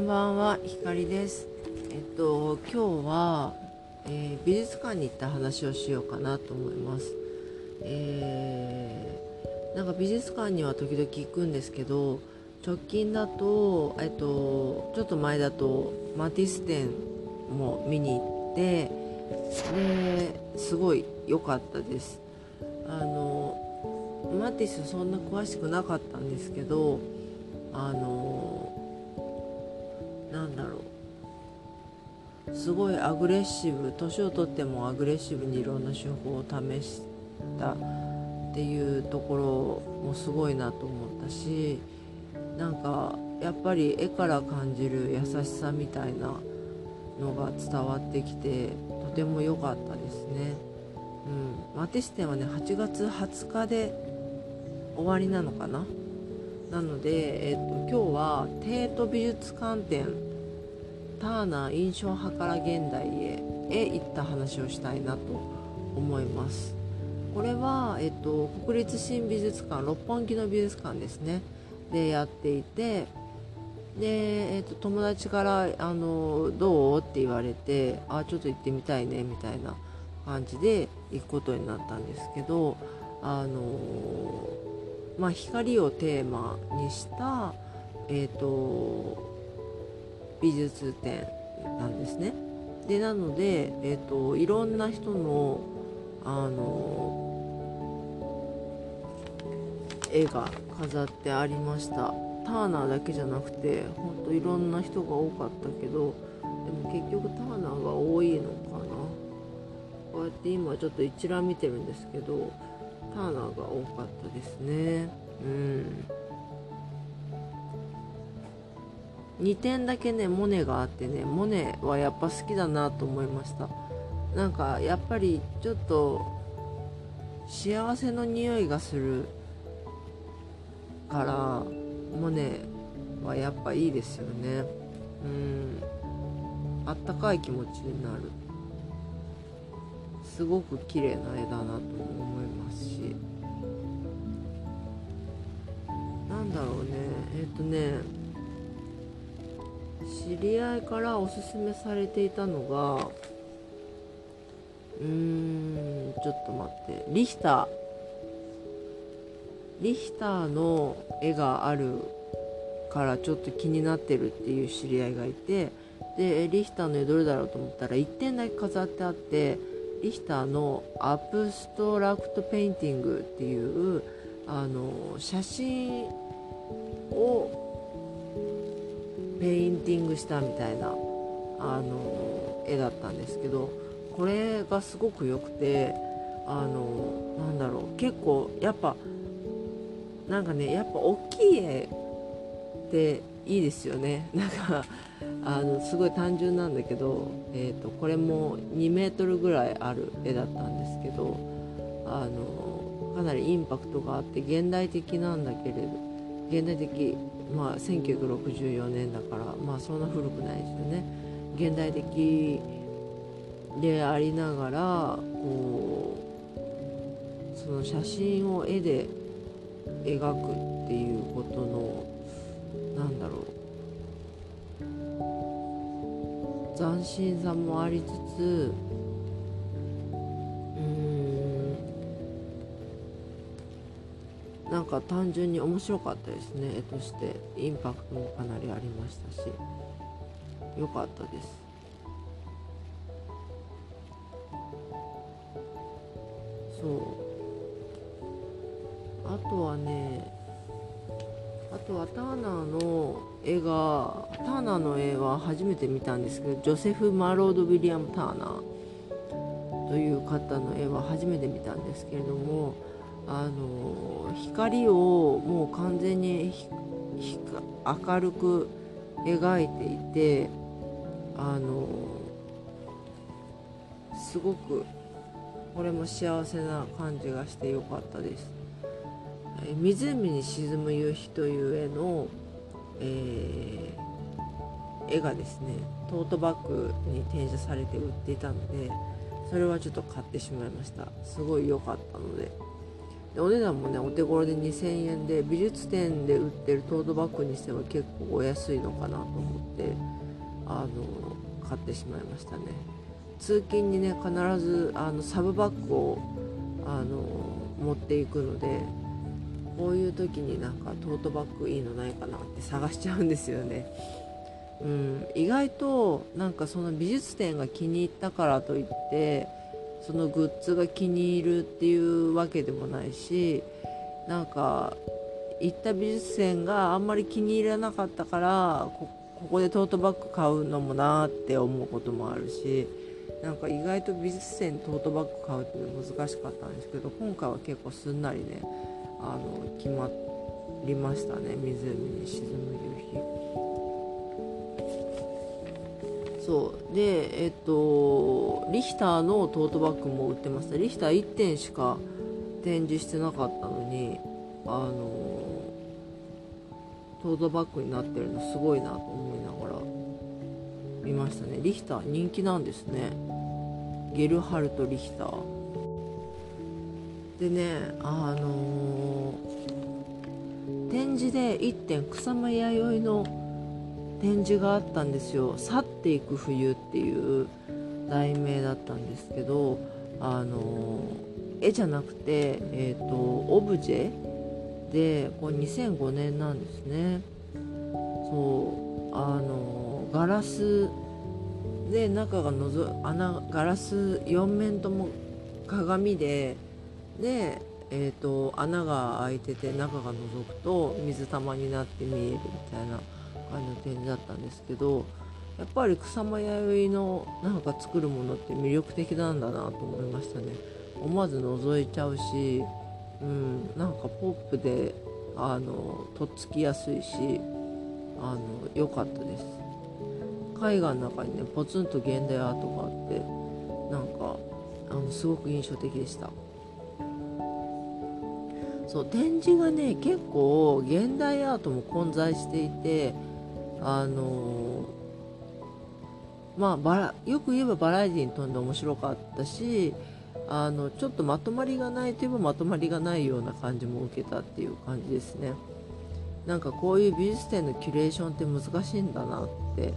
んばんは、ひかりです。えっと、今日は、えー美術館に行った話をしようかなと思います。えーなんか美術館には時々行くんですけど、直近だと、えっと、ちょっと前だと、マティス展も見に行って、ですごい良かったです。あの、マティスそんな詳しくなかったんですけど、あのなんだろう。すごいアグレッシブ。年をとってもアグレッシブにいろんな手法を試したっていうところもすごいなと思ったしなんかやっぱり絵から感じる優しさみたいなのが伝わってきてとても良かったですね。うん、マティス展はね8月20日で終わりなのかな？なので、えっと今日は帝都美術館展ターナー印象派から現代へへ行った話をしたいなと思いますこれは、えっと国立新美術館六本木の美術館ですねでやっていてで、えっと友達からあの「どう?」って言われて「あちょっと行ってみたいね」みたいな感じで行くことになったんですけどあのまあ、光をテーマにした、えー、と美術展なんですね。でなので、えー、といろんな人のあの絵が飾ってありましたターナーだけじゃなくてほんといろんな人が多かったけどでも結局ターナーが多いのかなこうやって今ちょっと一覧見てるんですけどターナーが多かったですね。うん。2点だけねモネがあってねモネはやっぱ好きだなと思いました。なんかやっぱりちょっと幸せの匂いがするからモネはやっぱいいですよね。うん。あったかい気持ちになる。すごく綺麗な絵だなと思いますし。なんだろうね。えっ、とね。知り合いからおすすめされていたのがうーんちょっと待って。リヒター。リヒターの絵があるからちょっと気になってるっていう知り合いがいて。でリヒターの絵どれだろうと思ったら1点だけ飾ってあって。リヒターの Abstract Painting っていうあの写真をペインティングしたみたいなあの絵だったんですけどこれがすごく良くてあのなんだろう結構やっぱなんかねやっぱ大きい絵っていいですよね。なんかあのすごい単純なんだけど、えー、とこれも2メートルぐらいある絵だったんですけどあのかなりインパクトがあって現代的なんだけれど現代的まあ1964年だからまあそんな古くないですよね。現代的でありながらこうその写真を絵で描くっていうことのなんだろう斬新さもありつつうんなんか単純に面白かったですね。絵として。インパクトもかなりありましたし。良かったです。そう。あとはねとはターナーの絵がターナーの絵は初めて見たんですけどジョセフ・マロード・ウィリアム・ターナーという方の絵は初めて見たんですけれどもあの光をもう完全に明るく描いていてあのすごくこれも幸せな感じがしてよかったです。え湖に沈む夕日という絵の、えー絵がですねトートバッグに転写されて売っていたのでそれはちょっと買ってしまいました。すごい良かったので。でお値段もねお手頃で2000円で美術展で売ってるトートバッグにしては結構お安いのかなと思ってあの買ってしまいましたね。通勤にね必ずあのサブバッグをあの持っていくのでこういう時になんかトートバッグいいのないかなって探しちゃうんですよね。うん、意外となんかその美術展が気に入ったからといってそのグッズが気に入るっていうわけでもないしなんか行った美術展があんまり気に入らなかったからここでトートバッグ買うのもなって思うこともあるしなんか意外と美術展トートバッグ買うっていうの難しかったんですけど今回は結構すんなりねあの決まりましたね。湖に沈む夕日。そう。でえっとリヒターのトートバッグも売ってました。リヒター1点しか展示してなかったのにあのトートバッグになってるのすごいなと思いながら見ましたね。リヒター人気なんですね。ゲルハルト・リヒター。でねあのー、展示で1点草間弥生の展示があったんですよ「去っていく冬」っていう題名だったんですけどあの絵じゃなくて、えーと、オブジェでこれ2005年なんですね。そうあのガラスで中がのぞ穴ガラス4面とも鏡でで、えーと穴が開いてて中が覗くと水玉になって見えるみたいなあの展示だったんですけどやっぱり草間弥生のなんか作るものって魅力的なんだなと思いましたね。思わず覗いちゃうし、うん、なんかポップであのとっつきやすいしあの良かったです。絵画の中にねポツンと現代アートがあってなんかあのすごく印象的でした。そう展示がね結構現代アートも混在していてあのまあバラよく言えばバラエティに富んで面白かったしあのちょっとまとまりがないといえばまとまりがないような感じも受けたっていう感じですね。なんかこういう美術展のキュレーションって難しいんだなって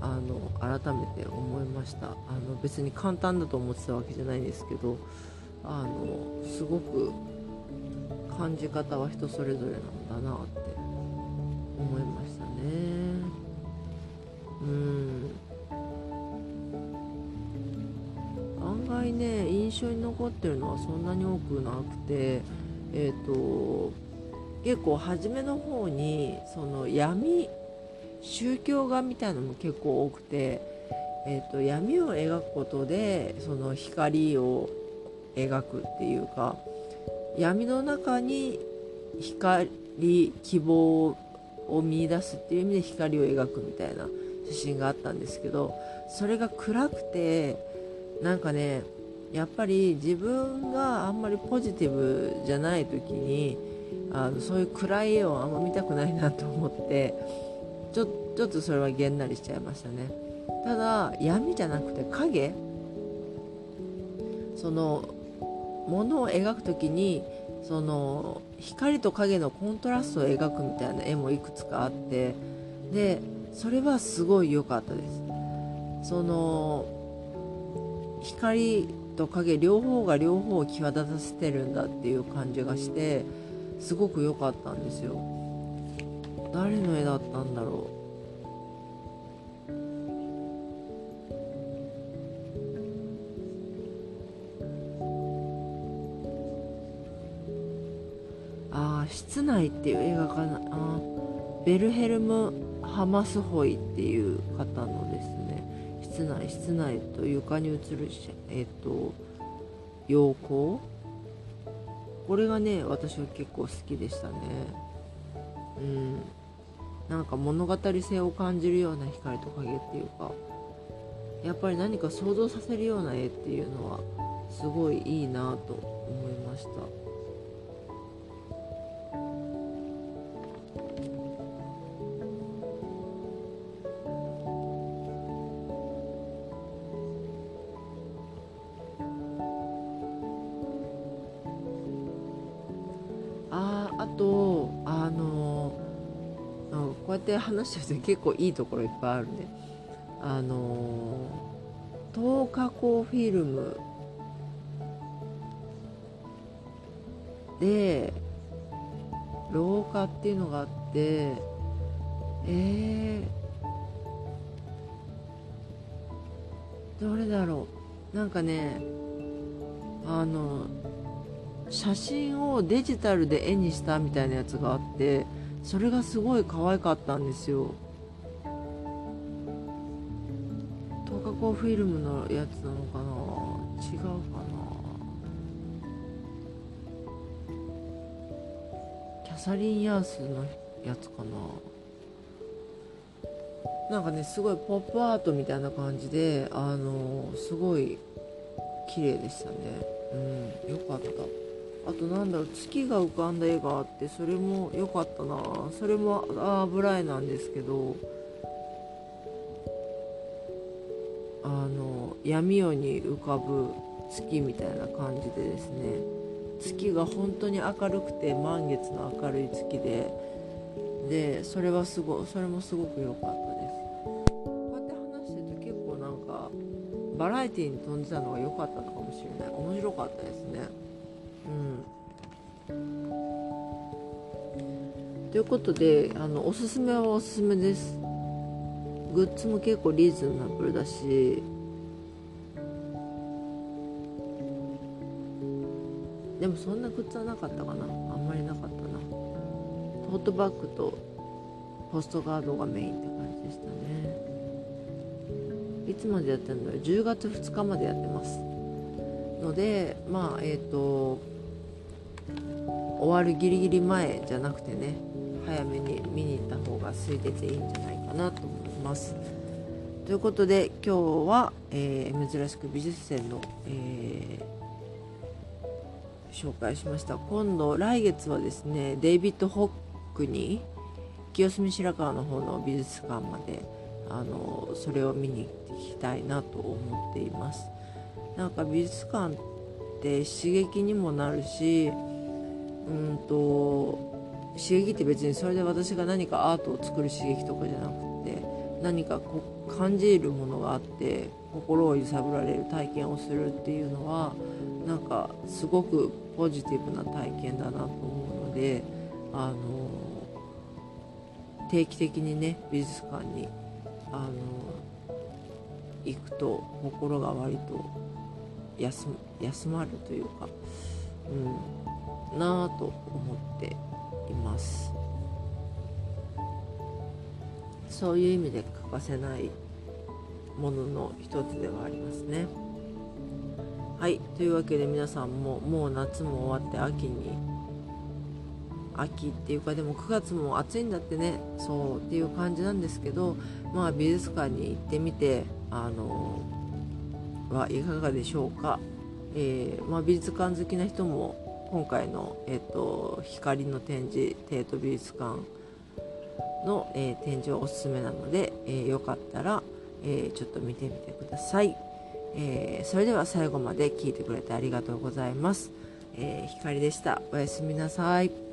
あの改めて思いました。あの別に簡単だと思ってたわけじゃないんですけどあのすごく感じ方は人それぞれなんだなって思いましたね。うん。案外ね印象に残ってるのはそんなに多くなくてえっ、ー、と結構初めの方にその闇宗教画みたいなのも結構多くて、えーと、闇を描くことでその光を描くっていうか闇の中に光希望を見出すっていう意味で光を描くみたいな写真があったんですけどそれが暗くてなんかねやっぱり自分があんまりポジティブじゃない時にあのそういう暗い絵をあんま見たくないなと思ってちょちょっとそれはげんなりしちゃいましたね。ただ闇じゃなくて影。そのものを描く時にその光と影のコントラストを描くみたいな絵もいくつかあってでそれはすごい良かったです。その光と影両方が両方を際立たせてるんだっていう感じがしてすごく良かったんですよ。誰の絵だったんだろう。室内っていう映画かな。あベルヘルム・ハマスホイっていう方のですね室内室内と床に映るえっ、と陽光。これがね私は結構好きでしたね。うん。なんか物語性を感じるような光と影っていうかやっぱり何か想像させるような絵っていうのはすごいいいなと思いました。とあのこうやって話してると結構いいところいっぱいあるね。あの透過光フィルムで廊下っていうのがあってえー、どれだろう。なんかねあの写真をデジタルで絵にしたみたいなやつがあってそれがすごい可愛かったんですよ。透過光フィルムのやつなのかな？違うかな？キャサリン・ヤースのやつかな？なんかねすごいポップアートみたいな感じであのすごい綺麗でしたね。うんよかった。あとなんだろう月が浮かんだ絵があってそれも良かったな。それも油絵なんですけどあの闇夜に浮かぶ月みたいな感じでですね。月が本当に明るくて満月の明るい月ででそれはすごそれもすごく良かったです。こうやって話してると結構なんかバラエティーに飛んでたのが良かったのかもしれない。面白かったですね。うん。ということであのおすすめはおすすめです。グッズも結構リーズナブルだし。でもそんなグッズはなかったかな。あんまりなかったな。トートバッグとポストカードがメインって感じでしたね。いつまでやってるのよ10月2日までやってます。のでまあえっ、ー、と終わるギリギリ前じゃなくてね早めに見に行った方が空いてていいんじゃないかなと思います。ということで今日は、えー、珍しく美術展の、えー、紹介しました今度来月はですねデイビッド・ホックに清澄白河の方の美術館まであのそれを見に行きたいなと思っていますなんか美術館って刺激にもなるしうんと刺激って別にそれで私が何かアートを作る刺激とかじゃなくて何かこう感じるものがあって心を揺さぶられる体験をするっていうのはなんかすごくポジティブな体験だなと思うのであの定期的にね美術館にあの行くと心が割と休休まるというか、うん、なぁと思っています。そういう意味で欠かせないものの一つではありますね。はい。というわけで皆さんももう夏も終わって秋に秋っていうかでも9月も暑いんだってね。そうっていう感じなんですけどまあ美術館に行ってみてあのはいかがでしょうか、えー、まあ、美術館好きな人も今回の、えーと、光の展示帝都美術館の、えー、展示はおすすめなので、えー、よかったら、え、ちょっと見てみてください、えそれでは最後まで聞いてくれてありがとうございます、え光でした。おやすみなさい。